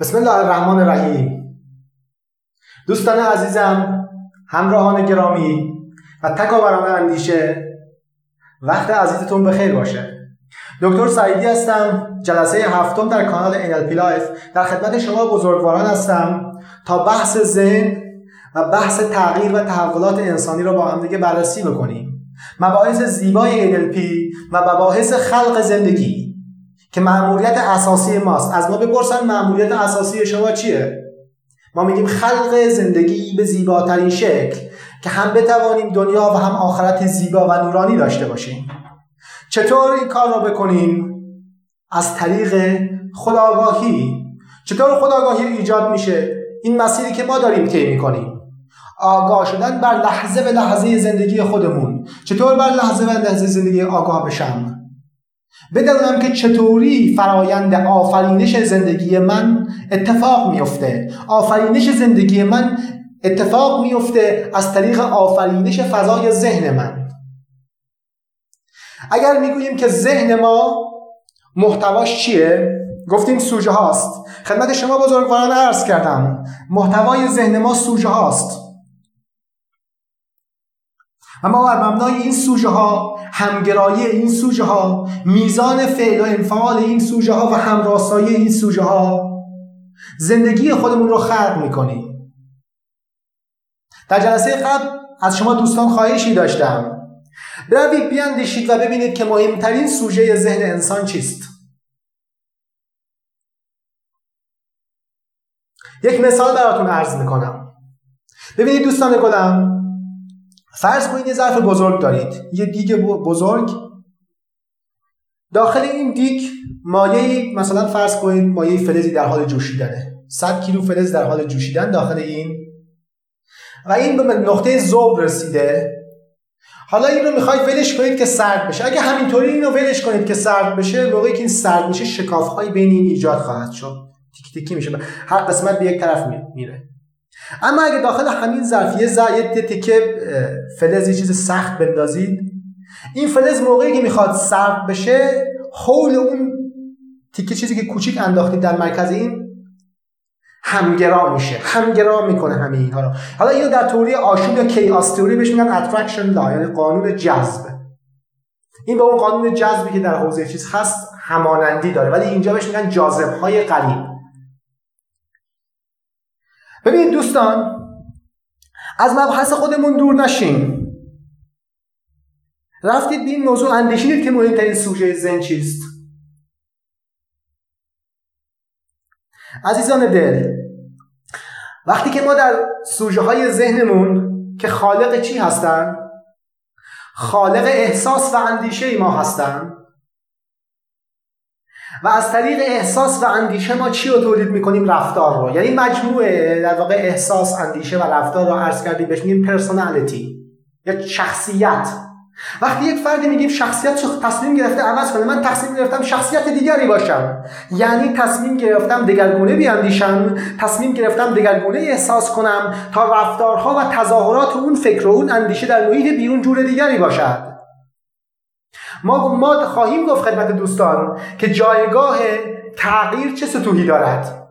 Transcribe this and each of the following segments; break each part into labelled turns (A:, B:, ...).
A: بسم الله الرحمن الرحیم. دوستان عزیزم همراهان گرامی و تکاوران اندیشه وقت عزیزتون بخیر باشه. دکتر سعیدی هستم جلسه هفتم در کانال NLP لایف در خدمت شما بزرگواران هستم تا بحث ذهن و بحث تغییر و تحولات انسانی را با هم دیگه بررسی بکنیم. مباحث زیبای NLP و مباحث خلق زندگی. که معمولیت اساسی ماست. از ما بپرسن معمولیت اساسی شما چیه؟ ما میگیم خلق زندگی به زیباترین شکل که هم بتوانیم دنیا و هم آخرت زیبا و نورانی داشته باشیم. چطور این کار را بکنیم؟ از طریق خداگاهی. چطور خداگاهی ایجاد میشه؟ این مسیری که ما داریم طی می‌کنیم. آگاه شدن بر لحظه به لحظه زندگی خودمون. چطور بر لحظه به لحظه زندگی آگاه بشم؟ بدونم که چطوری فرایند آفرینش زندگی من اتفاق میفته آفرینش زندگی من اتفاق میفته از طریق آفرینش فضای ذهن من. اگر می‌گوییم که ذهن ما محتواش چیه؟ گفتیم سوژه هاست. خدمت شما بزرگواران عرض کردم محتوای ذهن ما سوژه هاست. اما بر مبنای این سوژه ها همگرایی این سوژه ها میزان فعل و انفعال این سوژه ها و همراستایی این سوژه ها زندگی خودمون رو خلق می‌کنیم. در جلسه قبل از شما دوستان خواهشی داشتم. بروید بیاندیشید و ببینید که مهمترین سوژه ذهن انسان چیست. یک مثال براتون عرض می‌کنم. ببینید دوستان گلم فرض کنید یه ظرف بزرگ دارید. یه دیگ بزرگ. داخل این دیگ مایه مثلا فرض کنید مایه فلزی در حال جوشیدنه. 100 کیلو فلز در حال جوشیدن داخل این. و این به نقطه ذوب رسیده. حالا این رو می‌خواید ولش کنید که سرد بشه. اگه همینطوری اینو ولش کنید که سرد بشه موقعی که این سرد میشه شکاف بین این ایجاد خواهد شد. تیک تیکی میشه. هر قسمت به یک طرف میره. اما اگه داخل همین ظرف یه یه تیکه فلز یه چیز سخت بندازید این فلز موقعی که می‌خواد سرد بشه حول اون تیکه چیزی که کوچیک انداختید در مرکز این همگرا میشه. همگرا می‌کنه همه اینها رو. حالا اینو در توری آشوب یا chaos theory بهش میگن attraction law یعنی قانون جذب. این به اون قانون جذبی که در حوزه چیز هست همانندی داره. ولی اینجا بهش میگن جاذب های غریب ببینید دوستان از مبحث خودمون دور نشیم رفتید به این موضوع اندیشیدید که مهمترین سوژه زن چیست؟ عزیزان دل وقتی که ما در سوژه های ذهنمون که خالق چی هستن؟ خالق احساس و اندیشه ما هستن. و از طریق احساس و اندیشه ما چی رو تولید می‌کنیم؟ رفتار رو. یعنی مجموعه در واقع احساس اندیشه و رفتار رو عرض کردیم بهش میگیم پرسونالیتی یا شخصیت. وقتی یک فردی میگیم شخصیت تصمیم گرفته عوض کنه من تصمیم گرفتم شخصیت دیگری باشم. یعنی تصمیم گرفتم دگرگونه بیاندیشم تصمیم گرفتم دگرگونه احساس کنم تا رفتارها و تظاهرات اون فکر و اون اندیشه در محیط بیرون جور دیگری باشد. ما ما خواهیم گفت خدمت دوستان که جایگاه تغییر چه سطوحی دارد.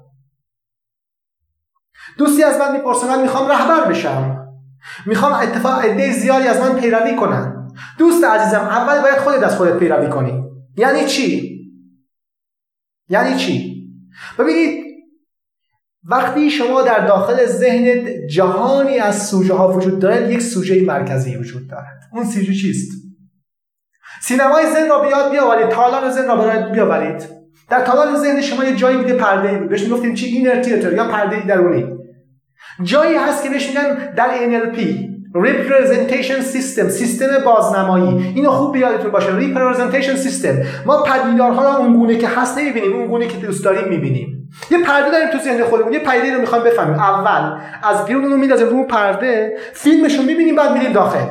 A: دوستی از من می‌پرسه من می‌خوام رهبر بشم. می‌خوام اتفاق عده زیادی از من پیروی کنن. دوست عزیزم اول باید خودت از خودت پیروی کنی. یعنی چی؟ یعنی چی؟ ببینید وقتی شما در داخل ذهنت جهانی از سوژه ها وجود دارد یک سوژه مرکزی وجود دارد. اون سوژه چیست؟ سینمای ذهن را بیاد بیاورید تالار ذهن را برای بیاورید. در تالار ذهن شما یه جایی بوده پرده بود بهش می‌گفتیم چی؟ اینر تیاتر یا پرده درونی. جایی هست که بهش میگن در NLP representation system سیستم بازنمایی. اینو خوب بیادتون باشه representation system. ما پدیدارها را اونگونه که هست نمی‌بینیم اونگونه که دوست داریم می‌بینیم. یه پرده داریم تو ذهن خودمون یه پدیده رو می‌خوایم بفهمیم. اول از بیرون رو میندازیم رو پرده فیلمش رو می‌بینیم بعد میریم داخل.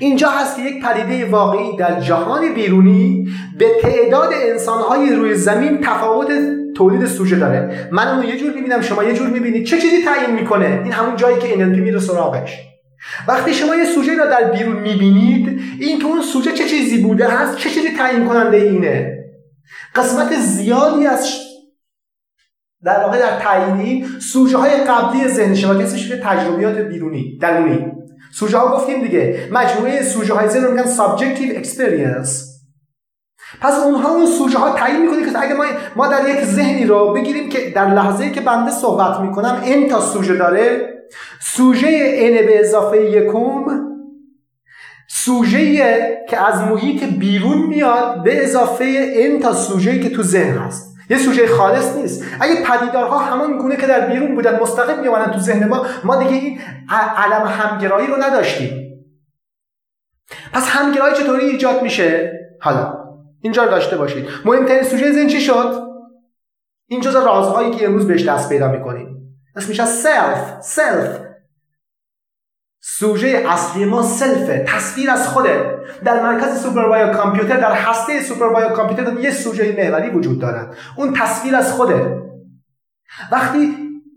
A: اینجا هست که یک پدیده واقعی در جهان بیرونی به تعداد انسانهای روی زمین تفاوت تولید سوژه داره. من اونو یه جور می‌بینم شما یه جور می‌بینید چه چیزی تعیین می‌کنه؟ این همون جایی که NLP میره سراغش. وقتی شما یه سوژه را در بیرون می‌بینید این تو اون سوژه چه چیزی بوده هست؟ چه چیزی تعیین کننده اینه؟ قسمت زیادی از در واقع در تعیین سوژه های قبلی ذهن شما کسی شده تجربیات بیرونی درونی. سوژه ها گفتیم دیگه. مجموعه سوژه های ذهن رو میگن subjective experience. پس اونها اون سوژه ها تعیین می‌کنه که اگه ما ما در یک ذهنی رو بگیریم که در لحظه که بنده صحبت می‌کنم این تا سوژه داره. سوژه n به اضافه یکم سوژه که از محیط بیرون میاد به اضافه n تا سوژه که تو ذهن هست. یه سوژه خالص نیست. اگه پدیدارها همان گونه که در بیرون بودن مستقیم میومدن تو ذهن ما ما دیگه این علم همگرایی رو نداشتیم. پس همگرایی چطوری ایجاد میشه؟ حالا اینجا رو داشته باشید. مهمترین سوژه ذهن چی شد؟ این جزء رازهایی که امروز بهش دست پیدا می‌کنیم. اسمش self self سوژه اصلی ما self ه تصویر از خوده در مرکز super computer در هسته super computer یه سوژه محوری وجود دارد. اون تصویر از خوده وقتی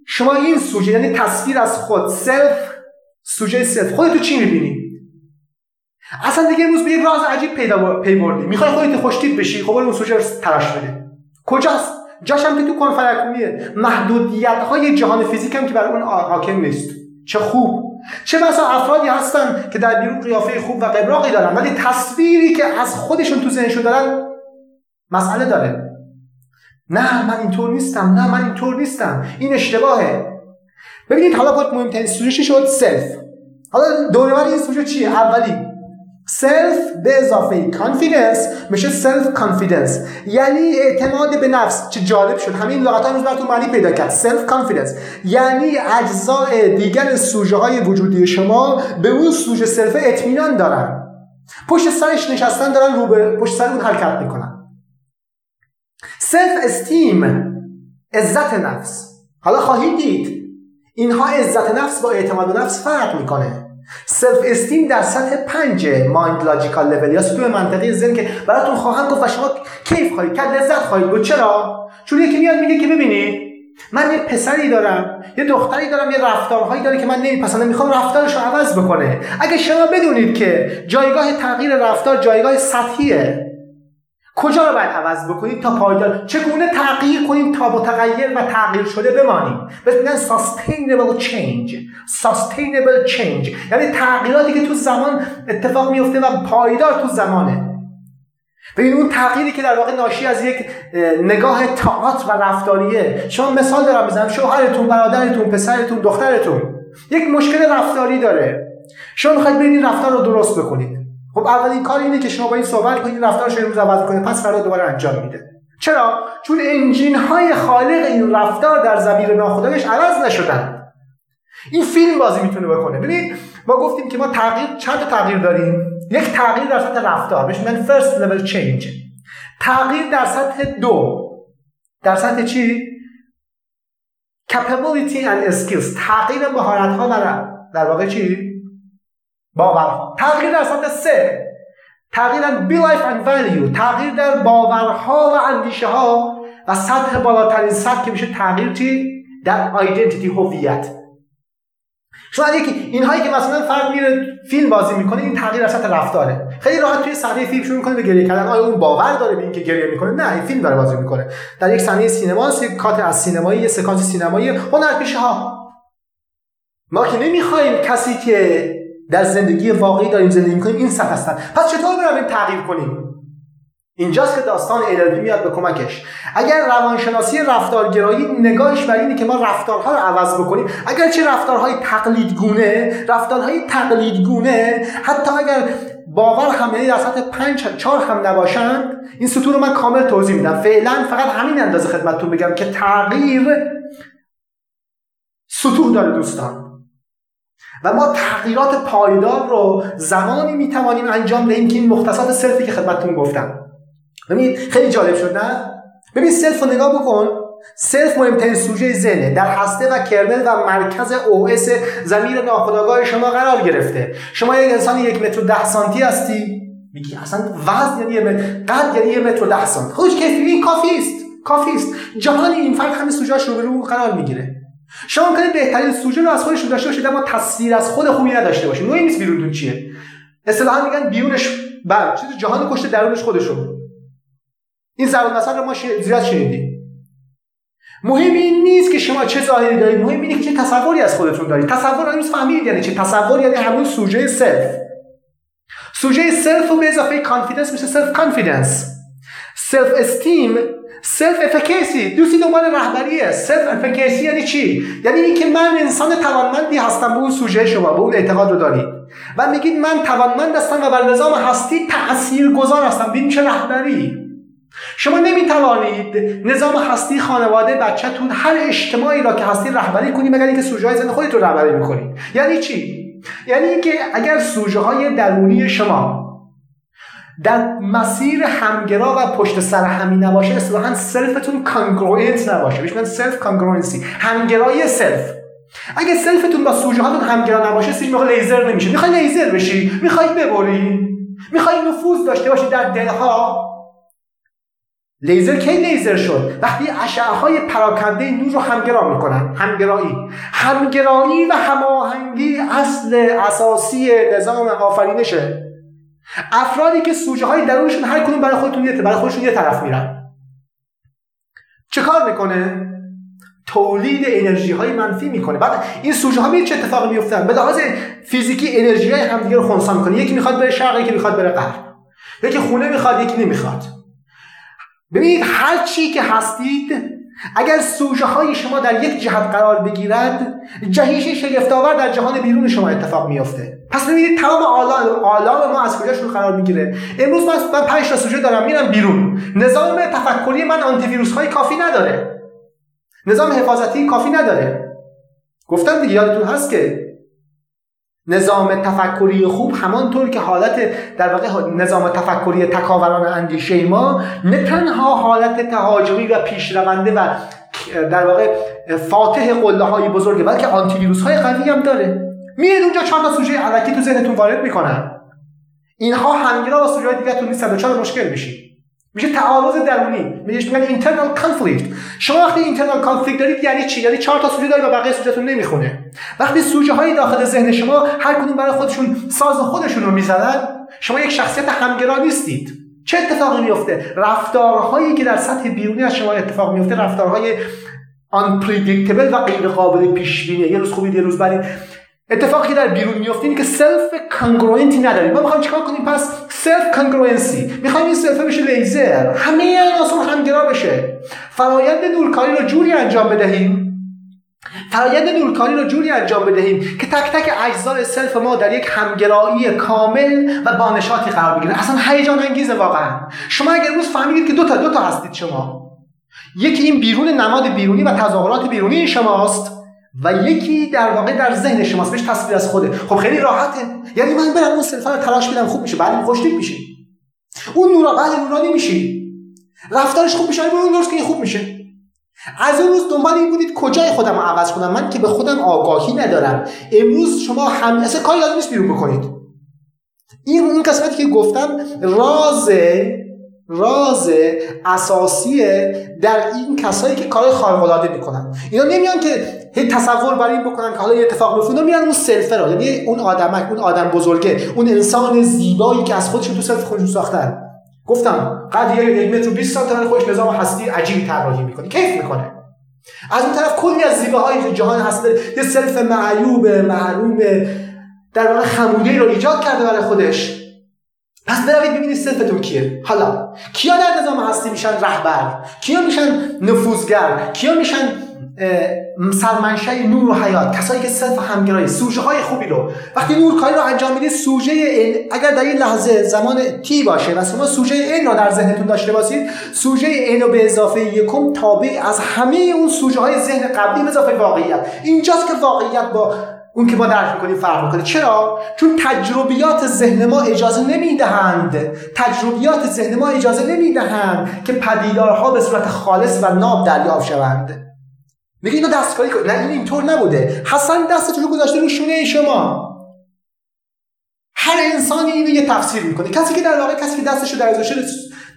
A: شما این سوژه یعنی تصویر از خود self سوژه self خودتو چی می‌بینی؟ اصلا دیگه امروز به یک راز عجیب پیدا پی بردی می‌خوای خودت خوشتیپ بشی خب اون سوژه تراش بده. کجاست؟ جاش هم که تو کنفرکومیه محدودیت های جهان فیزیک هم که برای اون حاکم نیست. چه خوب. چه بسا افرادی هستن که در بیرون قیافه خوب و قبراقی دارن ولی تصویری که از خودشون تو ذهنشون دارن مسئله داره. نه من اینطور نیستم نه من اینطور نیستم. این اشتباهه. ببینید حالا باید مهمترین سوژه شد self حالا دورور این سوژه چیه؟ اولی self به اضافه confidence میشه self confidence یعنی اعتماد به نفس. چه جالب شد. همین لغت ها براتون معنی پیدا کرد. self confidence یعنی اجزاء دیگر سوژه های وجودی شما به اون سوژه self اطمینان دارن. پشت سرش نشستن دارن رو به پشت سر اون حرکت می‌کنن. self esteem عزت نفس. حالا خواهید دید. اینها عزت نفس با اعتماد به نفس فرق می‌کنه. self esteem در سطح پنج mind logical level یا سطوح منطقی ذهن که براتون خواهم گفت و شما کیف خواهید کرد لذت خواهید برد چرا؟ چون یکی میاد میگه که ببینید من یه پسری دارم یه دختری دارم یه رفتارهایی داره که من نمیپسندم می‌خوام رفتارش رو عوض بکنه. اگه شما بدونید که جایگاه تغییر رفتار جایگاه سطحیه کجا رو باید عوض بکنید تا پایدار چگونه تغییر کنیم تا متغیر و تغییر شده بمانیم؟ بهش میگن sustainable change. sustainable change. یعنی تغییراتی که تو زمان اتفاق میفته و پایدار تو زمانه. ببین اون تغییری که در واقع ناشی از یک نگاه تاعت و رفتاریه. شما مثال دارم می‌زنم شوهرتون برادرتون پسرتون دخترتون. یک مشکل رفتاری داره. شما می‌خواید برید رفتار رو درست بکنید. خب اولین کار اینه که شما با این صحبت کنید رفتارش رو امروز عوض کنید. پس فردا دوباره انجام میده. چرا؟ چون انجین های خالق این رفتار در زمیر ناخودآگاهش عوض نشدن. این فیلم بازی می‌تونه بکنه. ببینید ما گفتیم که ما تغییر چند تغییر داریم؟ یک تغییر در سطح رفتار. بهش میگن first level change. تغییر در سطح دو. در سطح چی؟ capability and skills. تغییر مهارت ها در در واقع چی؟ باورها تغییر در سطح سه. تغییر در belief and value تغییر در باورها و اندیشه ها و سطح بالاترین سطح که میشه تغییر چی؟ در identity هویت. شما یکی اینهایی که مثلا فرد میره فیلم بازی می‌کنه این تغییر در سطح رفتاره. خیلی راحت توی صحنه فیلم شروع می‌کنه به گریه کردن. آیا اون باور داره به اینکه گریه می‌کنه؟ نه این فیلم داره بازی می‌کنه. در یک صحنه سینما یک کات از سینمایی یه سکانس سینمایی هنرپیشه ها. ما که نمی‌خوایم کسی که در زندگی واقعی داریم زندگی می‌کنیم این سطح هستن. پس چطور برویم تغییر کنیم؟ اینجاست که داستان NLP میاد به کمکش. اگر روانشناسی رفتارگرایی نگاهش بر اینه که ما رفتارها رو عوض بکنیم اگر چه رفتارهای تقلیدگونه رفتارهای تقلیدگونه حتی اگر باور هم یعنی در سطح 5 4 هم نباشند این سطور رو من کامل توضیح میدم. فعلا فقط همین اندازه خدمتتون بگم که تغییر سطوح داره دوستان. و ما تغییرات پایدار رو زمانی می‌توانیم انجام دهیم که این مختصات self ی که خدمتتون گفتم. ببینید خیلی جالب شد نه؟ ببین self رو نگاه بکن. self مهمترین سوژه ذهنه. در هسته و kernel و مرکز OS ضمیر ناخودآگاه شما قرار گرفته. شما یک انسان یک متر ده سانتی هستی. میگی اصلا وزن یعنی یه متر قد یعنی یه متر ده سانتی. خودش کیفی کافی است. کافی است. جهان این سوژه‌اش رو به رو قرار می‌گیره. شما ممکنه بهترین سوژه رو از خودش داشته باشید اما تصویر از خود خوبی نداشته باشید. مهم نیست بیرونتون چیه. اصطلاحا میگن بیرونش بر. چیز جهان کشته درونش خودشون این ضرب مثل رو ما زیاد شنیدیم. مهم این نیست که شما چه ظاهری دارید. مهم اینه که چه تصوری از خودتون دارید. تصور هنوز فهمیدید یعنی چه تصور یعنی همون سوژه self سوژه self و به اضافه confidence میشه. self confidence self esteem self efficacy دوستی دنبال رهبریه. self efficacy یعنی چی؟ یعنی اینکه من انسان توانمندی هستم به اون سوژه شما به اون اعتقاد رو دارید. و میگید من توانمند هستم و بر نظام هستی تأثیر گذار هستم. ببین چه رهبری. شما نمی‌توانید نظام هستی خانواده بچهتون هر اجتماعی را که هستی رهبری کنید مگر اینکه سوژه های ذهن خودت رو رهبری می‌کنید. یعنی چی؟ یعنی اینکه اگر سوژه های درونی شما در مسیر همگرا و پشت سر هم نباشه اصطلاحا self تون congruent نباشه. بهش self congruency همگرایی self اگه self تون با سوژه هاتون همگرا نباشه سیج می‌خوای لیزر نمیشه می‌خوای لیزر بشی. می‌خوای ببری. می‌خوای نفوذ داشته باشی در دلها. لیزر کی لیزر شد؟ وقتی اشعه های پراکنده نور رو همگرا می‌کنن. همگرایی. همگرایی و هماهنگی اصل اساسی نظام آفرینشه. افرادی که سوژه های درونشون هر کدوم برای خودتون یه برای خودشون یه طرف میرن. چه کار می‌کنه؟ تولید انرژی های منفی می‌کنه. بعد این سوژه ها چه اتفاقی میفتن به لحاظ فیزیکی انرژی های همدیگه رو خنثی می‌کنه. یکی می‌خواد بره شرق یکی می‌خواد بره غرب. یکی خونه می‌خواد یکی نمی‌خواد. ببینید هر چی که هستید اگر سوژه های شما در یک جهت قرار بگیرد جهیش شگفتآور در جهان بیرون شما اتفاق میافته. پس ببینید تمام آلام ما از کجاشون قرار می‌گیره؟ امروز من من 5 تا سوژه دارم میرم بیرون. نظام تفکری من آنتی ویروس های کافی نداره. نظام حفاظتی کافی نداره. گفتم دیگه یادتون هست که نظام تفکری خوب همانطور که حالت در واقع نظام تفکری تکاوران اندیشه ما نه تنها حالت تهاجمی و پیشرونده و در واقع فاتح قله های بزرگه بلکه آنتی ویروس های قوی هم داره. میاد اونجا چهار تا سوژه الکی تو ذهنتون وارد می‌کنن. اینها همگرا با سوژه دیگه نیستن دچار مشکل میشی میشه تعارض درونی. میگه میگن internal conflict شما وقتی internal conflict دارید یعنی چی؟ یعنی چهار تا سوژه دارید با بقیه سوژهتون نمی‌خونه. وقتی سوژه های داخل ذهن شما هر کدوم برای خودشون ساز خودشون رو می‌زنن شما یک شخصیت همگرا نیستید. چه اتفاقی میفته رفتارهایی که در سطح بیرونی از شما اتفاق میفته رفتارهای unpredictable و غیر قابل پیش بینی یه روز خوبی یه روز بدی اتفاقی که در بیرون میفته اینه که self congruency نداریم. ما می‌خوایم چیکار کنیم؟ پس self congruency می‌خوایم این self بشه لیزر همه عناصر همگرا بشه. فرایند نورکاری رو جوری انجام بدهیم. فرایند نورکاری رو جوری انجام بدهیم که تک تک اجزای self ما در یک همگرایی کامل و بانشاطی قرار بگیره اصلا هیجان انگیزه واقعا. شما اگر روز فهمیدید که دو تا دو تا هستید شما. یکی این بیرون نماد بیرونی و تظاهرات بیرونی شماست. و یکی در واقع در ذهن شماست بهش تصویر از خوده. خب خیلی راحته. یعنی من برم اون سلفا تلاش بدم خوب میشه. بعد خوشتیپ میشه اون نورا بعد نورانی میشی. رفتارش خوب میشه اون درست که خوب میشه. از اون روز دنبال این بودید کجای خودم رو عوض کنم؟ من که به خودم آگاهی ندارم. امروز شما هم اصلا کاری لازم نیست بیرون بکنید. این این قسمتی که گفتم راز راز اساسی در این کسایی که کار خارق العاده می‌کنن. اینا نمیان که هی تصور برای این بکنن که حالا یه اتفاق بیفته میان اون سلفه رو یعنی اون آدمک اون آدم بزرگه اون انسان زیبایی که از خودشون تو سلف خودشون ساختن. گفتم قد یک متر و 20 سانتی خودش نظام هستی عجیبی طراحی می‌کنه. کیف می‌کنه. از اون طرف کلی از زیباهای جهان هست یه self معیوب معلوم در واقع خمودی رو ایجاد کرده برای خودش. پس بروید ببینید self تون کیه. حالا کیا در نظام هستی میشن رهبر؟ کیا میشن نفوذگر؟ کیا میشن سرمنشأ نور و حیات؟ کسایی که self همگرایی سوژه های خوبی رو. وقتی نور کاری رو انجام می‌دید سوژه اگر در این لحظه زمان T باشه و شما سوژه این رو در ذهنتون داشته باشید سوژه این رو به اضافه یکم تابع از همه اون سوژه های ذهن قبلی به اضافه واقعیت. اینجاست که واقعیت با اون که ما درک می‌کنیم فرق می‌کنه. چرا؟ چون تجربیات ذهن ما اجازه نمی‌دهند. تجربیات ذهن ما اجازه نمی‌دهند که پدیدارها به صورت خالص و ناب دریافت شوند. میگه اینو دستکاری کن. نه این اینطور نبوده. حسن دستتون رو گذاشته رو شونه شما. هر انسانی اینو یه تفسیر می‌کنه. کسی که در واقع کسی که دستش رو در گذاشته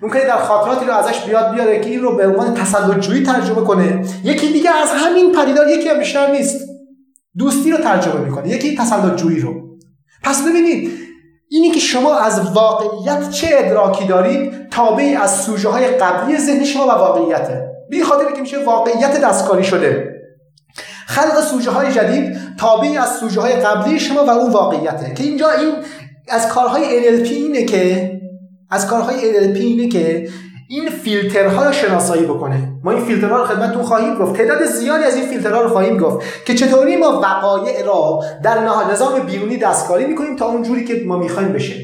A: ممکنه در خاطراتی رو ازش بیاد بیاره که این رو به عنوان تسلطجویی ترجمه کنه. یکی دیگه از همین پدیدار یکی هم بیشتر نیست. دوستی رو ترجمه می‌کنه یکی تسلطجویی رو. پس ببینید اینی که شما از واقعیت چه ادراکی دارید تابعی از سوژه های قبلی ذهن شما و واقعیته. به خاطر که میشه واقعیت دستکاری شده. خلق سوژه های جدید تابعی از سوژه های قبلی شما و اون واقعیته. که اینجا این از کارهای NLP اینه که از کارهای NLP اینه که این فیلترها رو شناسایی بکنه. ما این فیلترها رو خدمتتون خواهیم گفت. تعداد زیادی از این فیلترها رو خواهیم گفت که چطوری ما وقایع را در نظام بیرونی دستکاری می‌کنیم تا اون جوری که ما می‌خوایم بشه.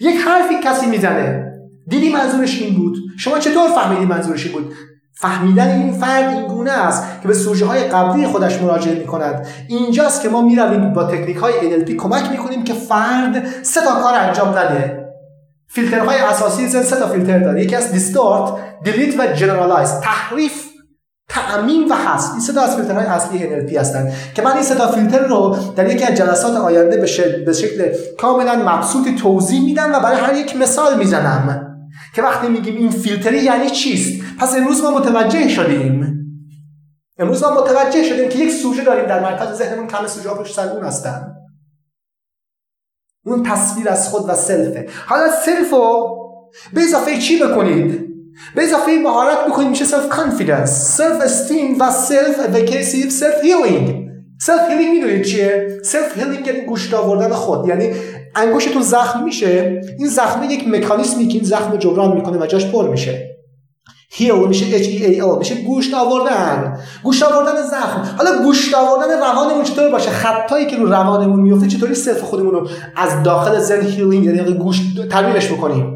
A: یک حرفی کسی می‌زنه. دیدی منظورش این بود؟ شما چطور فهمیدی منظورش این بود؟ فهمیدن این فرد این گونه است که به سوژه های قبلی خودش مراجعه می کند اینجاست که ما می رویم با تکنیک های NLP کمک می کنیم که فرد سه تا کار انجام نده. فیلترهای اساسی ذهن سه تا فیلتر داره. یکی از distort delete و generalize تحریف تعمیم و حذف. این سه تا از فیلترهای اصلی NLP هستن. که من این سه تا فیلتر رو در یکی از جلسات آینده به شکل کاملا مبسوطی توضیح میدم و برای هر یک مثال می‌زنم. که وقتی میگیم این فیلتری یعنی چیست؟ پس امروز ما متوجه شدیم. امروز ما متوجه شدیم که یک سوژه داریم در مرکز ذهنمون. کم سوژه پشت اون هستن. اون تصویر از خود و self ه. حالا self رو به اضافه چی بکنید؟ به اضافه مهارت بکنید میشه self confidence self esteem و self efficacy و self healing self healing می‌دونید چیه؟ self healing یعنی گوشت آوردن خود. یعنی انگشتتون زخم میشه این زخمه یک مکانیزمی که این زخم جبران می‌کنه و جاش پر میشه. heal میشه H E A L میشه گوشت آوردن. گوشت آوردن زخم. حالا گوشت آوردن روانمون چطور باشه؟ خطایی که رو روانمون میفته چطوری self خودمون رو از داخل ذهن healing یعنی گوشت ترمیمش بکنیم؟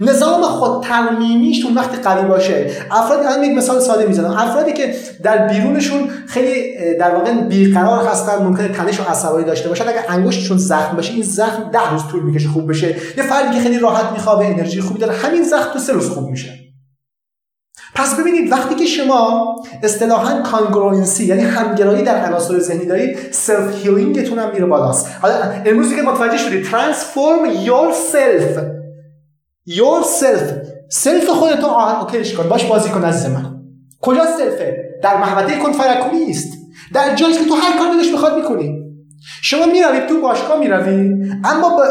A: نظام خود ترمیمیشون وقتی قوی باشه. افرادی الان یک مثال ساده می‌زنم. افرادی که در بیرونشون خیلی در واقع بیقرار هستن ممکنه تنش و عصبانی داشته باشن. اگر انگشتشون زخم بشه این زخم ده روز طول می‌کشه خوب بشه. یه فردی که خیلی راحت میخوابه انرژی خوبی داره همین زخم تو سه روز خوب میشه. پس ببینید وقتی که شما اصطلاحا congruency یعنی همگرایی در عناصر ذهنی دارید self healing تون هم میره بالاست. حالا امروز که متوجه شدید transform yourself yourself self خودتو OK ش کن باش بازی کن عزیز من. کجا self ه در محوطه کن فیکونی است در جایی که تو هر کار دلش می‌خواد می‌کنی. شما می‌روید تو باشگاه می‌روی اما با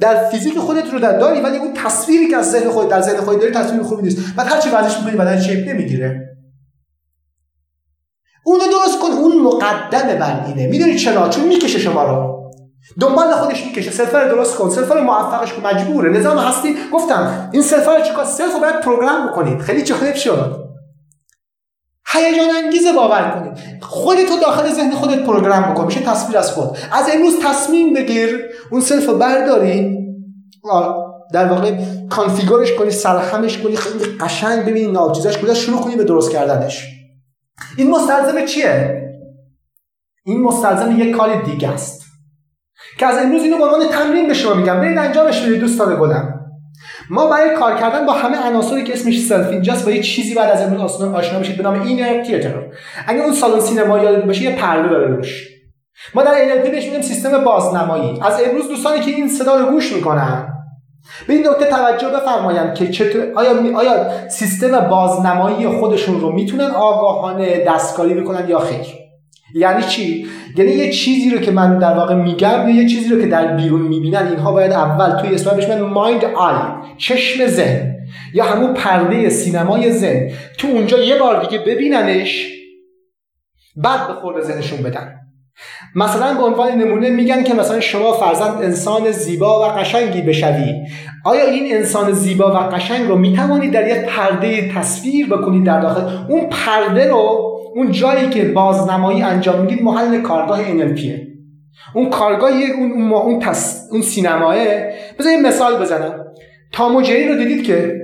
A: در فیزیک خودت رو در داری ولی اون تصویری که از ذهن خودت در ذهن خودت داری تصویر خوبی نیست. بعد هر چی ورزش می‌کنی بدن shape نمی‌گیره. اون درست کن. اون مقدمه بر اینه. می‌دونی چرا؟ چون می‌کشه شما رو. دنبال خودش می‌کشه. self رو درست کن. self رو موفقش کن. مجبوره. نظام هستی گفتم این self رو چیکار؟ self رو باید program بکنید خیلی جالب شد. هیجان انگیز باور کنید خودتو داخل ذهن خودت program بکن. میشه تصویر از خود. از امروز تصمیم بگیر. اون self رو برداری. در واقع configure ش کنی سرهمش کنی خیلی قشنگ ببینی ناچیزش کجا شروع کنی به درست کردنش. این مستلزم چیه؟ این مستلزم یک کار دیگه است. که از امروز اینو به عنوان تمرین به شما میگم. برید انجامش بدید دوستان گلم. ما برای کار کردن با همه عناصری که اسمش self اینجاست با یه چیزی بعد از امروز آشنا بشید به نام inner theater اگه اون سالن سینما یاد باشه یه پرده داره روش. ما در NLP بهش میگیم سیستم بازنمایی. از امروز دوستانی که این صدا رو گوش می‌کنن به این نکته توجه بفرمایند که چطور آیا آیا سیستم بازنمایی خودشون رو می‌تونن آگاهانه دستکاری بکنن یا خیر؟ یعنی چی؟ یعنی یه چیزی رو که من در واقع میگم یه چیزی رو که در بیرون می‌بینن اینها باید اول توی اسم بهش مایند آی چشم ذهن یا همون پرده سینمای ذهن. تو اونجا یه بار دیگه ببیننش بعد به خورد ذهنشون بدن. مثلا به عنوان نمونه میگن که مثلا شما فرزند انسان زیبا و قشنگی بشوی. آیا این انسان زیبا و قشنگ رو می‌توانید در یک پرده تصویر بکنید در داخل؟ اون پرده رو اون جایی که بازنمایی انجام می‌دید محل کارگاه NLP اون کارگاه اون اون, اون, تس... اون سینماه. بذار یه مثال بزنم. تاموجری رو دیدید که؟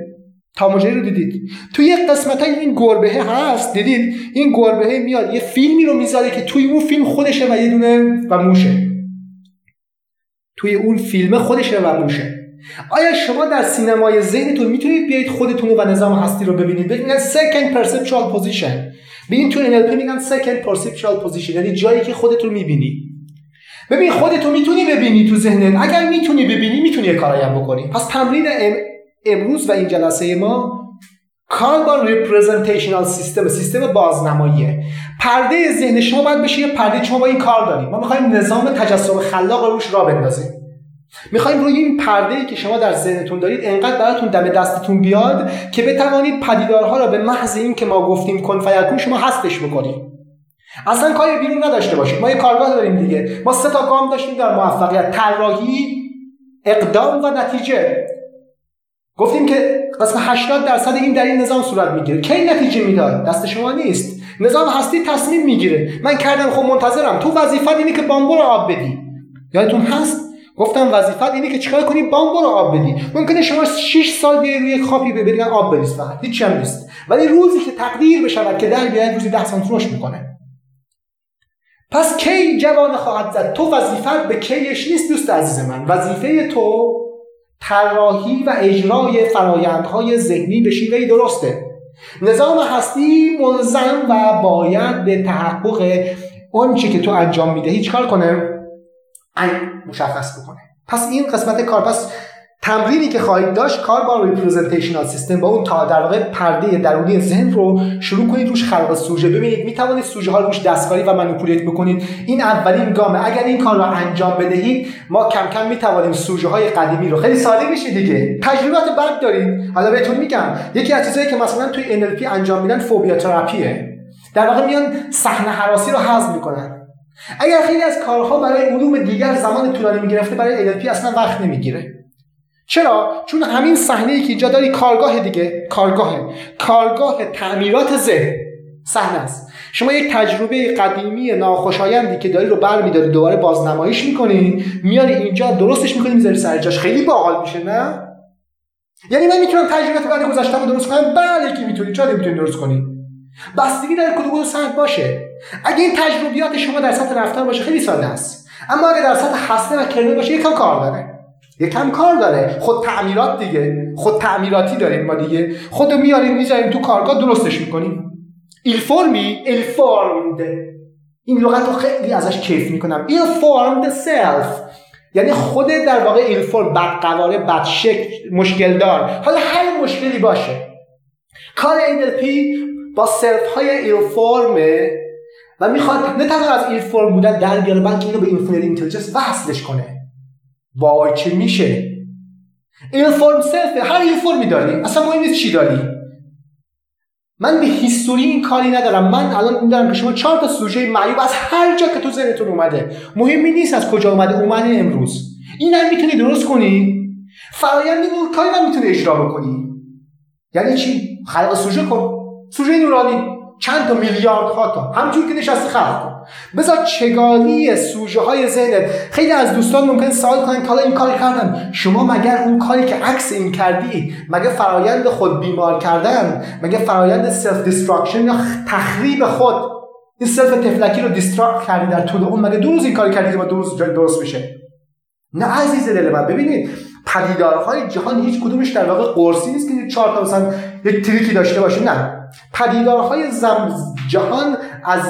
A: تاموجری رو دیدید. توی یه قسمت های این گربه هست دیدید؟ این گربه میاد یه فیلمی رو می‌ذاره که توی اون فیلم خودشه و یه دونه و موشه. توی اون فیلم خودشه و موشه. آیا شما در سینمای ذهنتون می‌تونید بیایید خودتون و نظام هستی رو ببینید؟ ببینید second perceptual position. به این تو NLP میگن second perceptual position یعنی جایی که خودت رو می‌بینی. ببین خودتو می‌تونی ببینی تو ذهنت. اگر می‌تونی ببینی می‌تونی یه کارایی هم بکنی. پس تمرین امروز و این جلسه ما کار با ریپرزنتیشنال سیستم سیستم بازنماییه. پرده ذهن شما باید بشه یه پرده شما با این کار داریم. ما می‌خوایم نظام تجسم خلاق روش را بندازیم. می‌خوایم روی این پرده ای که شما در ذهنتون دارید انقدر براتون دم دستتون بیاد که بتوانید پدیدارها را به محض این که ما گفتیم کن فیکون شما هستش بکنید. اصلا کاری بیرون نداشته باشید. ما یه کارگاه داریم دیگه. ما سه تا گام داشتیم در موفقیت. طراحی اقدام و نتیجه. گفتیم که قسم 80 درصد این در این نظام صورت می‌گیره. کی نتیجه می‌داد؟ دست شما نیست. نظام هستی تصمیم می‌گیره. من کردم خب منتظرم. تو وظیفت اینه که بامبو رو آب بدی. یادتون هست؟ گفتم وظیفت اینه که چیکار کنی؟ بامبو رو آب بدی. ممکنه شما 6 سال بیای روی خاپی ببرید آب بریز فقط. هیچ هم نیست. ولی روزی که تقدیر بشود که در بیاد روزی 10 سانتی رشد می‌کنه. پس کی جوان خواهد زد؟ تو وظیفت به کیش نیست دوست عزیز من. وظیفه تو طراحی و اجرای فرایندهای ذهنی به شیوه درسته. نظام هستی ملزم و باید به تحقق اون چی که تو انجام می‌دهی چیکار کنه. مشخص بکنه. پس این قسمت کار پس تمرینی که خواهید داشت کار با ریپرزنتیشنال سیستم با اون تا در واقع پرده درونی ذهن رو شروع کنید روش خلق سوژه. ببینید می توانید سوژه ها روش دستکاری و منیپولیت بکنید. این اولین گامه اگر این کار رو انجام بدهید ما کم کم می توانیم سوژه های قدیمی رو. خیلی ساده میشه دیگه. تجربات بد دارید. حالا بهتون میگم یکی از چیزایی که مثلا توی NLP انجام میدن فوبیا تراپیه. در واقع میان صحنه حراسی رو حذف می‌کنن. اگر خیلی از کارها برای علوم دیگر زمان طولانی می‌گرفته برای NLP اصلا وقت نمی‌گیره. چرا؟ چون همین صحنه ای که اینجا داری کارگاه دیگه کارگاه کارگاه تعمیرات ذهن. صحنه است. شما یک تجربه قدیمی ناخوشایندی که داری رو برمیداری دوباره بازنمایش می‌کنی میاری اینجا درستش می‌کنی می‌ذاری سر جاش. خیلی باحال میشه نه؟ یعنی من می‌تونم تجربه بعد گذشته رو درست کنم؟ بله که می‌تونی چرا نمی‌تونی درست کنی؟ بستگی در کدوم سطح باشه. اگه این تجربیات شما در سطح رفتار باشه خیلی ساده است. اما اگه در سطح هسته و kernel باشه یکم کار داره. یکم کار داره. خود تعمیرات دیگه. خود تعمیراتی داریم ما دیگه. خودو میاریم می‌ذاریم تو کارگاه درستش می‌کنیم. ill-formی ill-formed این لغت رو خیلی ازش کیف می‌کنم. ill-formed self یعنی خود در واقع ill-form بد قواره بد شکل مشکل دار حالا هر مشکلی باشه. کار NLP با self های ill-form ه و می‌خواد نه تنها از ill-form بودن در بیاره بلکه اینو به informed intelligence وصلش کنه. وای چه میشه. این فرم self ه هر این فرمی داری اصلا مهم نیست چی داری. من به history این کاری ندارم. من الان دارم که شما چهار تا سوژه معیوب از هر جا که تو ذهنتون اومده. مهمی نیست از کجا اومده اومده امروز. این هم می‌تونی درست کنی. فرایند نور کاری هم می‌تونی اجرا بکنی. یعنی چی؟ خلق سوژه کن. سوژه نورانی چند تا میلیارد ها تا همچون که نشستی خلق کن. بذار چگالی سوژه های ذهنت. خیلی از دوستان ممکن سوال کنن که این کار کردم شما مگر اون کاری که عکس این کردی مگه فرایند خود بیمار کردن مگه فرایند self destruction یا تخریب خود؟ این self طفلکی رو destruct کردی در طول اون. مگه دو روز این کاری کردی که ما دو روز درست بشه؟ نه عزیز دل من. ببینید پدیدارهای جهان هیچ کدومش در واقع قرصی نیست که چهار تا مثلا یک تریکی داشته باشه. نه. پدیدارهای زم جهان از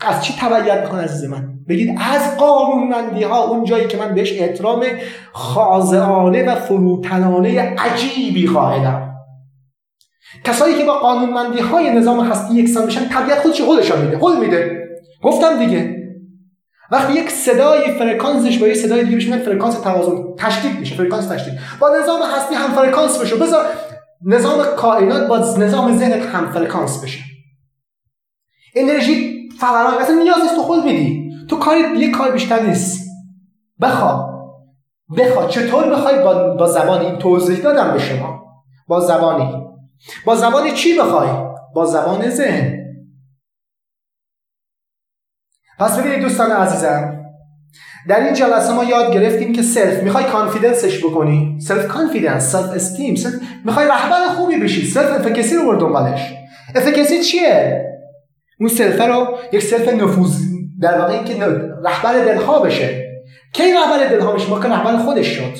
A: از چی تبعیت می‌کنه عزیز من؟ بگید از قانونمندی ها اون جایی که من بهش احترام خاضعانه و فروتنانه عجیبی قائلم کسایی که با قانونمندی های نظام هستی یکسان میشن طبیعت خودش قولشان میده قول میده. گفتم دیگه. وقتی یک صدای فرکانسش با یک صدای دیگه بشه فرکانس توازن تشدید میشه فرکانس تشدید. با نظام هستی هم فرکانس بشه. بذار نظام کائنات با نظام ذهنت هم فرکانس بشه. انرژی فوران اصلا نیاز نیست تو خود میدی. تو کاری یه کار بیشتر نیست. بخوا. بخوا. چطور بخوای با, با زبان این توضیح دادم به شما؟ با زبانی. با زبان چی بخوای؟ با زبان ذهن. پس ببینید دوستان عزیزم در این جلسه ما یاد گرفتیم که self می‌خوای confidence ش بکنی. self confidence self esteem self می‌خوای رهبر خوبی بشی. self efficacy رو برد دنبالش. efficacy چیه؟ اون self رو یک self نفوذ در واقع اینکه رهبر دلها بشه. کی رهبر دلها بشه ما که رهبر خودش شد.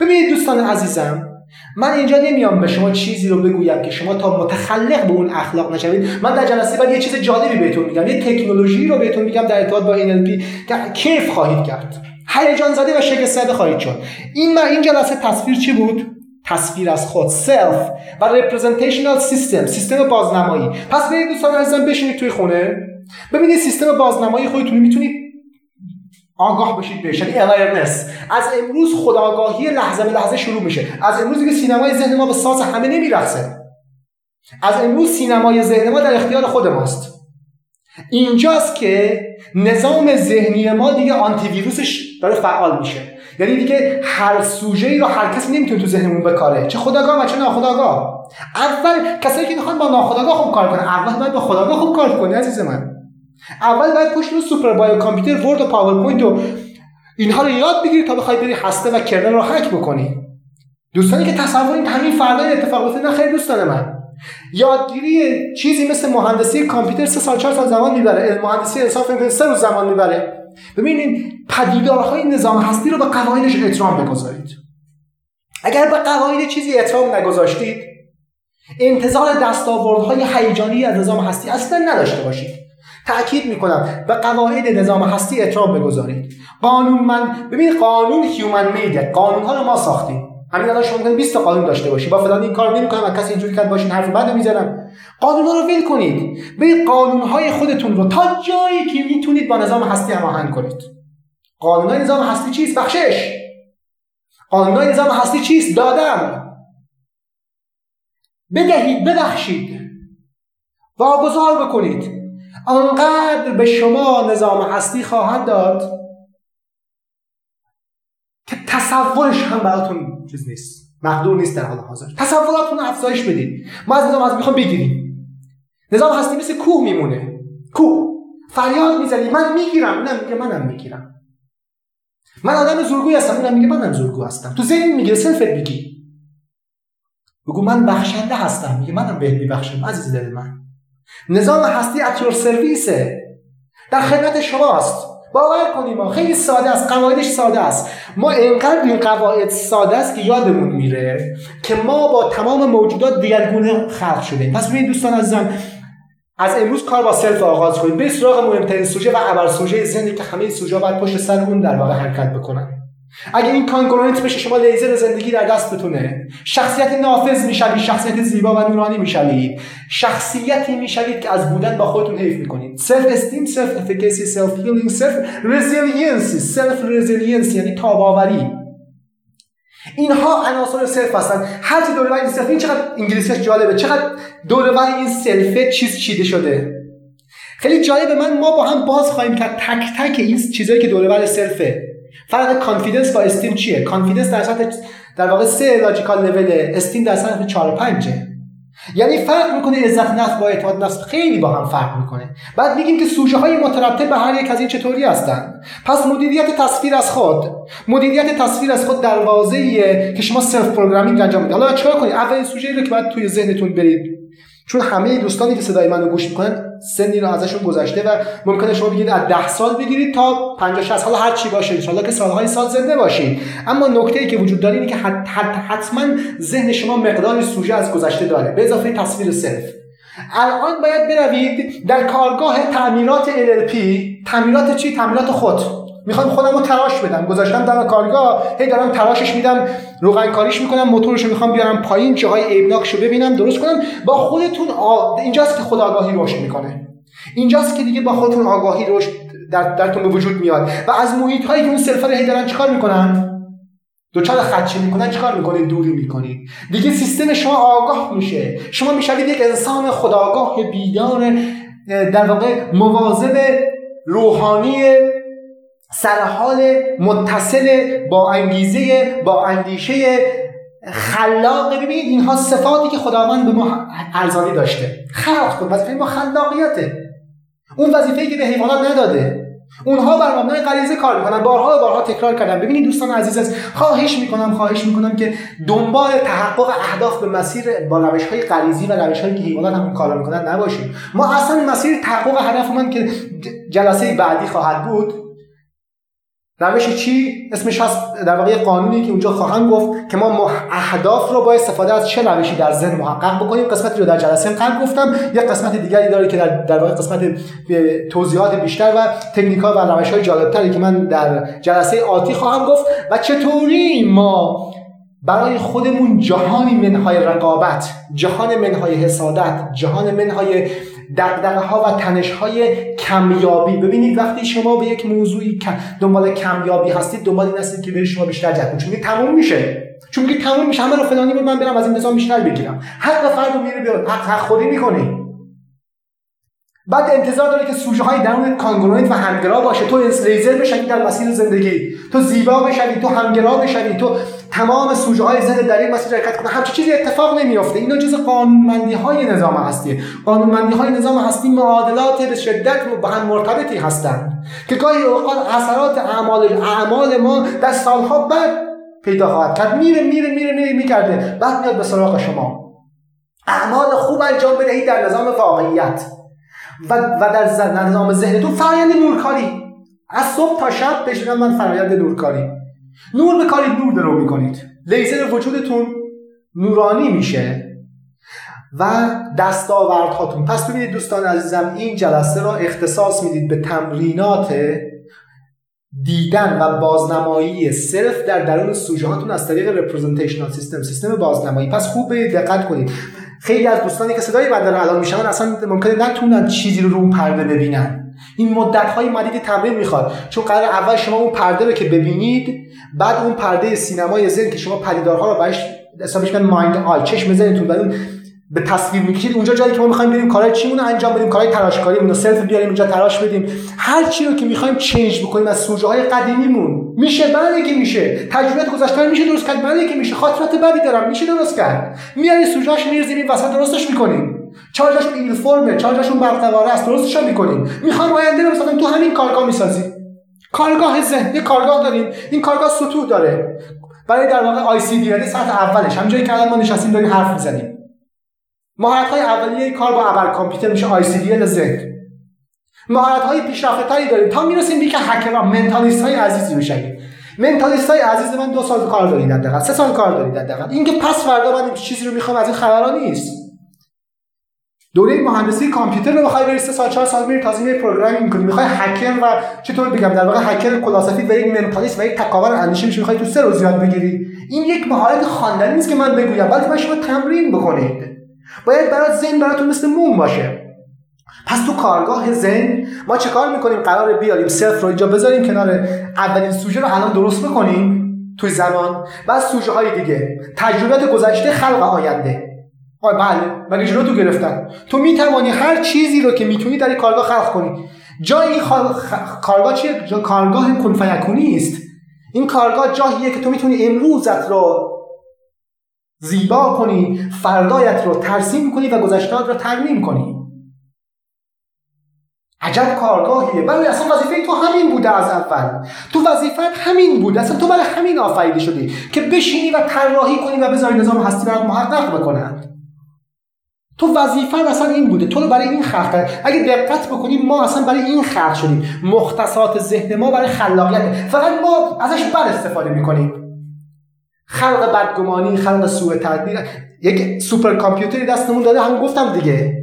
A: ببینید دوستان عزیزم من اینجا نمیام به شما چیزی رو بگویم که شما تا متخلق به اون اخلاق نشوید. من در جلسه بعد یه چیز جالبی بهتون میگم یه تکنولوژی رو بهتون میگم در ارتباط با NLP که کیف خواهید کرد. هیجان زده و شگفت زده خواهید شد. این من این جلسه تصویر چی بود؟ تصویر از خود سلف و representational سیستم سیستم بازنمایی. پس برید دوستان عزیزم بشینید توی خونه. ببینید سیستم بازنمایی خودتون می‌تونید آگاه بشید بهش یعنی awareness. از امروز خداگاهی لحظه به لحظه شروع میشه. از امروز دیگه سینمای ذهن ما به ساز همه نمیرقصه از امروز سینمای ذهن ما در اختیار خود ماست. اینجاست که نظام ذهنی ما دیگه آنتی ویروسش داره فعال میشه. یعنی دیگه هر سوژه ای رو هر کسی نمی‌تونه تو ذهنمون بکاره. چه خداگاه و چه ناخداگاه. اول کسایی که می‌خوان با ناخداگاه خوب کار کنن اول باید با خداگاه خوب کار کنی عزیز من. اول باید پشت رو super bio computer Word و PowerPoint و اینها رو یاد بگیری تا بخوای بری هسته و kernel رو هک بکنی. دوستانی که تصور این همین فردا اتفاق نه خیلی دوستان من. یادگیری چیزی مثل مهندسی کامپیوتر سه سال چهار سال زمان می‌بره. مهندسی انسان فکر سه روز زمان می‌بره. ببینید پدیدارهای نظام هستی رو به قواعدش احترام بگذارید. اگر به قواعد چیزی احترام نگذاشتید انتظار دستاوردهای هیجانی از نظام هستی اصلا نداشته باشید. تاکید می‌کنم به قواعد نظام هستی احترام بگذارید. قانون من ببین قانون هیومن میده قانون ها رو ما ساختیم. همین الان شما 20 تا قانون داشته باشی. با فلان این کار نمی‌کنم و کسی اینجوری کرد باشین حرف بعد می‌زنم. قانون رو ول کنید. به قانون های خودتون رو تا جایی که می‌تونید با نظام هستی هماهنگ کنید. قانون های نظام هستی چیست؟ بخشش. قانون های نظام هستی چیست؟ دادم بدهید ببخشید. واگذار بکنید. آنقدر به شما نظام هستی خواهد داد که تصورش هم براتون چیز نیست. مقدور نیست در حال حاضر. تصوراتتون افزایش بدید ما از نظام هستی می‌خوام بگیریم. نظام هستی مثل کوه میمونه. کوه. فریاد می‌زنی. من می‌گیرم. اونم میگه منم می‌گیرم. من آدم زورگوی هستم. اونم میگه منم زورگو هستم. تو ذهن میگه self ت بگی بگو من بخشنده هستم. میگه منم بهت میبخشم. عزیز دل من. نظام هستی at your service ه. در خدمت شماست. باور کنیم ما خیلی ساده است قواعدش ساده است. ما انقدر این قواعد ساده است که یادمون میره که ما با تمام موجودات دیگرگونه خلق شده پس ببینید دوستان عزیزم از امروز کار با self آغاز کنید به سراغ مهمترین سوژه و ابر سوژه ذهنی که همه سوژه باید پشت سر اون در واقع حرکت بکنن. اگه این congruent بشه شما لیزر زندگی در دستتونه. شخصیت نافذ می‌شوید شخصیت زیبا و نورانی می‌شوید. شخصیتی می‌شوید که از بودن با خودتون کیف می‌کنید. self esteem self efficacy self healing self resiliency self resiliency یعنی تاب‌آوری اینها عناصر self هستن. هر چی دور این self این چقدر انگلیسیش جالبه. چقدر دور این self چیز چیده شده. خیلی جالبه. من ما با هم باز خواهیم کرد تک تک این چیزایی که دور self ه. فرق confidence با esteem چیه؟ confidence در سطح در واقع سه logical level esteem در سطح 4 و 5 یعنی فرق می‌کنه عزت نفس با اعتماد نفس. خیلی با هم فرق می‌کنه. بعد میگیم که سوژه های مترتب به هر یک از این چطوری هستن. پس مدیریت تصویر از خود. مدیریت تصویر از خود دروازه‌ایه که شما self programming انجام می‌دید. حالا چیکار کنید اولین سوژه رو که بعد توی ذهنتون برید. چون همه دوستانی که صدای منو گوش می‌کنن سنی رو ازشون گذشته و ممکنه شما بگید از 10 سال بگیرید تا 50 60 سال هر چی باشه. ان که سالهای سال زنده باشید اما نکته ای که وجود داره اینه که حتما ذهن شما مقداری سوژه از گذشته داره. به اضافه تصویر صرف الان باید بروید در کارگاه تعمیرات LLP تعمیرات چی؟ تعمیرات خود. می‌خوام خودم رو تراش بدم. گذاشتم در کارگاه هی دارم تراشش میدم روغن کاریش می‌کنم موتورش رو می‌خوام بیارم پایین جاهای عیبناکش رو ببینم درست کنم. با خودتون آ... اینجاست که خود آگاهی رشد می‌کنه. اینجاست که دیگه با خودتون آگاهی رشد در درتون به وجود میاد. و از محیط هایی که اون سلفر هی دارن چیکار می‌کنن؟ دوچار خدشه می‌کنن چیکار می‌کنید دوری می‌کنید دیگه سیستم شما آگاه میشه. شما می‌شوید یک انسان خداگاه بیدار در واقع مواظب روحانی سرحال متصل با انگیزه با اندیشه خلاق. ببینید اینها صفاتی که خداوند به ما ارزانی داشته. خلق کن. وظیفه ما خلاقیته. اون وظیفه که به حیوانات نداده. اونها بر مبنای غریزه کار می‌کنن. بارها و بارها تکرار کردن. ببینید دوستان عزیز از خواهش می‌کنم خواهش می‌کنم که دنبال تحقق اهداف به مسیر با روش های غریزی و روش هایی که حیوانات هم کار می‌کنن نباشیم ما اصلا مسیر تحقق هدف من که جلسه بعدی خواهد بود روش چی؟ اسمش هست در واقع قانونی که اونجا خواهم گفت که ما اهداف رو با استفاده از چه روشی در ذهن محقق بکنیم. قسمتی رو در جلسه قبل گفتم. یک قسمت دیگری داره که در در واقع قسمت توضیحات بیشتر و تکنیک و روش های جالبتری که من در جلسه آتی خواهم گفت و چطوری ما برای خودمون جهانی منهای رقابت جهان منهای حسادت جهان منهای دقدقه ها و تنش های کمیابی. ببینید وقتی شما به یک موضوعی دنبال کمیابی هستید دنبال این هستید که بری شما بیشتر جذب چون تموم میشه. چون میگه تموم میشه همه رو فلانی بود من برم از این نظام بیشتر بگیرم. حق فرد رو میره بیاد حق, حق خودی می‌کنی. بعد انتظار داری که سوژه های درون کانگروئنت و همگرا باشه. تو لیزر بشوی در مسیر زندگی. تو زیبا بشوی تو همگرا بشوی تو تمام سوژه های زنده در این مسیر حرکت کنه. همچین چیزی اتفاق نمیافته. اینا جز قانونمندی های نظام هستی. قانونمندی های نظام هستی معادلات به شدت با هم مرتبطی هستند. که گاهی اوقات اثرات اعمال اعمال ما در سالها بعد پیدا خواهد کرد. میره میره میره میره می‌کرده بعد میاد به سراغ شما. اعمال خوب انجام بدهید در نظام واقعیت. و, و در نظام ذهنتون فرایند نورکاری از صبح تا شب بهش من فرایند نورکاری نور بکارید نور درو می‌کنید. لیزر وجودتون نورانی میشه و دستاوردهاتون. پس ببینید دوستان عزیزم این جلسه را اختصاص می‌دید به تمرینات دیدن و بازنمایی صرف در درون سوژه هاتون از طریق رپرزنتیشنال سیستم سیستم بازنمایی. پس خوب به دقت کنید. خیلی از دوستانی که صدای بنده الان میشنون اصلا ممکنه نتونن چیزی رو رو پرده ببینن. این مدت های مدید تمرین می‌خواد. چون قرار اول شما اون پرده رو که ببینید بعد اون پرده سینمای ذهن که شما پدیدارها رو بهش حسابش mind eye چشم ذهنتون بعد به تصویر می‌کشید. اونجا جایی که ما می‌خوایم بریم کارهای چیمون انجام بدیم کارهای تراشکاری رو self بیاریم اونجا تراش بدیم. هر چی رو که می‌خوایم change بکنیم از سوژه های قدیمیمون. میشه؟ بله که میشه. تجربه گذشته میشه درست کرد؟ بله که میشه. خاطرات بدی دارم. میشه درست کرد. میاری سوژه‌اش میریزیم وسط درستش می‌کنیم. چارجشون این فرمه چارجشون برقرار است درستش می‌کنیم. می‌خوام آینده رو مثلا تو همین کارگاه می‌سازی کارگاه ذهن یه کارگاه داریم. این کارگاه سطوح داره. برای در واقع آی سی دی یعنی سطح اولش. همونجایی که الان ما نشستیم داریم حرف می‌زنیم. مهارت های اولیه کار با ابر کامپیوتر میشه آی سی دی ذهن. مهارت های پیشرفته داریم. تا می‌رسیم به که هکرها منتالیست های عزیزی بشیم منتالیست های عزیز من دو سال کار دارید حداقل سه سال کار دارید حداقل. اینکه پس فردا من چیزی رو می‌خوام از این خبرها نیست. دوره مهندسی کامپیوتر رو بخوای بری سه سال چهار سال میری تازه میری programming می‌کنی. می‌خوای هکر و چطور بگم در واقع هکر کلاسفی و یک mentalist و یک تکاور اندیشه میشه می‌خوای تو سه روز یاد بگیری. این یک مهارت خواندنی نیست که من بگویم بلکه من شما تمرین بکنید. باید برات ذهن براتون مثل موم باشه. پس تو کارگاه ذهن ما چه کار می‌کنیم؟ قرار بیاریم صفر رو اینجا بذاریم کنار اولین سوژه رو الان درست بکنیم توی زمان. بعد سوژه های دیگه. تجربیات گذشته خلق آینده. آه بله. مگه جلو تو گرفتن تو می‌توانی هر چیزی رو که می‌تونی در این کارگاه خلق کنی. جای این کارگاه چیه؟ جا کارگاه کنفیکونی است. این کارگاه جاییه که تو می‌تونی امروزت رو زیبا کنی فردایت رو ترسیم کنی و گذشتهات رو ترمیم کنی. عجب کارگاهیه. برای اصلا وظیفه تو همین بوده از اول. تو وظیفت همین بوده. اصلا تو برای همین آفریده شدی که بشینی و طراحی کنی و بذاری نظام هستی برات محقق بکنند تو وظیفه اصلا این بوده تو رو برای این خلق کرد اگه دقت بکنیم ما اصلا برای این خلق شدیم. مختصات ذهن ما برای خلاقیت. فقط ما ازش بد استفاده می‌کنیم. خلق بدگمانی خلق سوء تدبیر. یک سوپر کامپیوتری دستمون داده هم گفتم دیگه.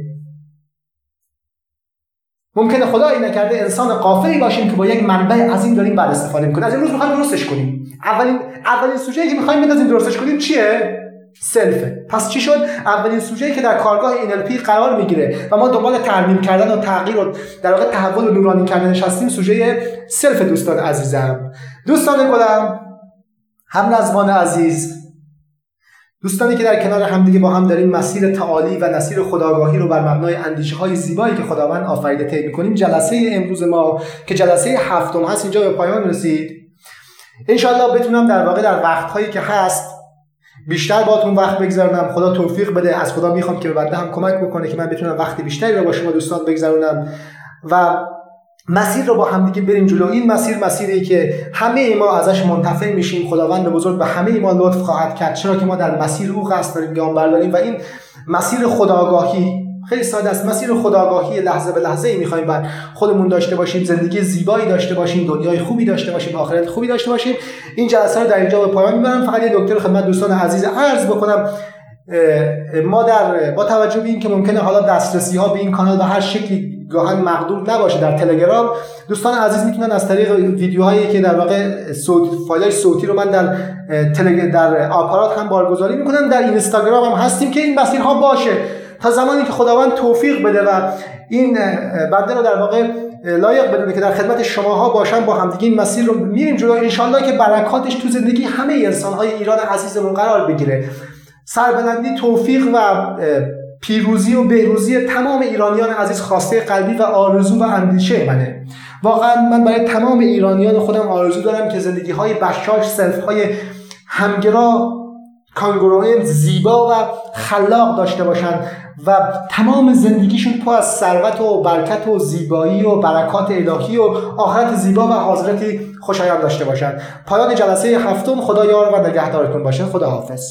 A: ممکنه خدا این نکرده انسان قافلی باشیم که با یک منبع عظیم داریم بعد استفاده می‌کنیم. از امروز می‌خوایم درستش کنیم. اولین اولین سوژه‌ای که می‌خوایم بندازیم درستش کنیم چیه؟ سلفه. پس چی شد؟ اولین سوژه‌ای که در کارگاه NLP قرار می‌گیره و ما دنبال ترمیم کردن و تغییر و در واقع تحول و نورانی کردن هستیم سوژه سلف دوستان عزیزم. دوستان گلم هم نظمان عزیز دوستانی که در کنار همدیگه با هم داریم مسیر تعالی و نصیر خداگاهی رو بر مبنای اندیشه های زیبایی که خداوند آفریده طی می‌کنیم جلسه امروز ما که جلسه هفتم هست اینجا به پایان رسید. انشالله بتونم در واقع در وقتهایی که هست بیشتر باتون وقت بگذرونم. خدا توفیق بده. از خدا می‌خوام که به بنده هم کمک بکنه که من بتونم وقت بیشتری رو با شما دوستان بگذرونم. و مسیر رو با همدیگه بریم جلو. این مسیر مسیری که همه ما ازش منتفع میشیم. خداوند بزرگ به همه ما لطف خواهد کرد. چرا که ما در مسیر او قصد داریم گام برداریم. و این مسیر خداگاهی خیلی ساده است. مسیر خداگاهی لحظه به لحظه ای می‌خوایم بر خودمون داشته باشیم زندگی زیبایی داشته باشیم دنیای خوبی داشته باشیم آخرت خوبی داشته باشیم. این جلسه رو در اینجا به پایان می‌برم. فقط یه دکتر خدمت دوستان عزیز عرض بکنم ما در با توجه به اینکه ممکنه حالا دسترسی ها به این کانال به هر شکلی گاهن مقدور نباشه در تلگرام دوستان عزیز می‌تونن از طریق ویدیوهایی که در واقع صوت فایل صوتی رو من در تلگ در آپارات هم بارگذاری می‌کنم. در اینستاگرام هم هستیم که این مسیرها باشه. تا زمانی که خداوند توفیق بده و این بنده رو در واقع لایق بدونه که در خدمت شماها باشم با همدیگه این مسیر رو میریم جلو. انشالله که برکاتش تو زندگی همه انسانهای ایران عزیزمون قرار بگیره. سربلندی توفیق و پیروزی و بهروزی تمام ایرانیان عزیز خواسته قلبی و آرزو و اندیشه منه. واقعا من برای تمام ایرانیان خودم آرزو دارم که زندگی های بشاش سلف های همگرا کانگروئن زیبا و خلاق داشته باشن و تمام زندگیشون پر از ثروت و برکت و زیبایی و برکات الهی و آخرت زیبا و حاضرتی خوشایند داشته باشن پایان جلسه هفتم خدا یار و نگهدارتون باشه. خدا حافظ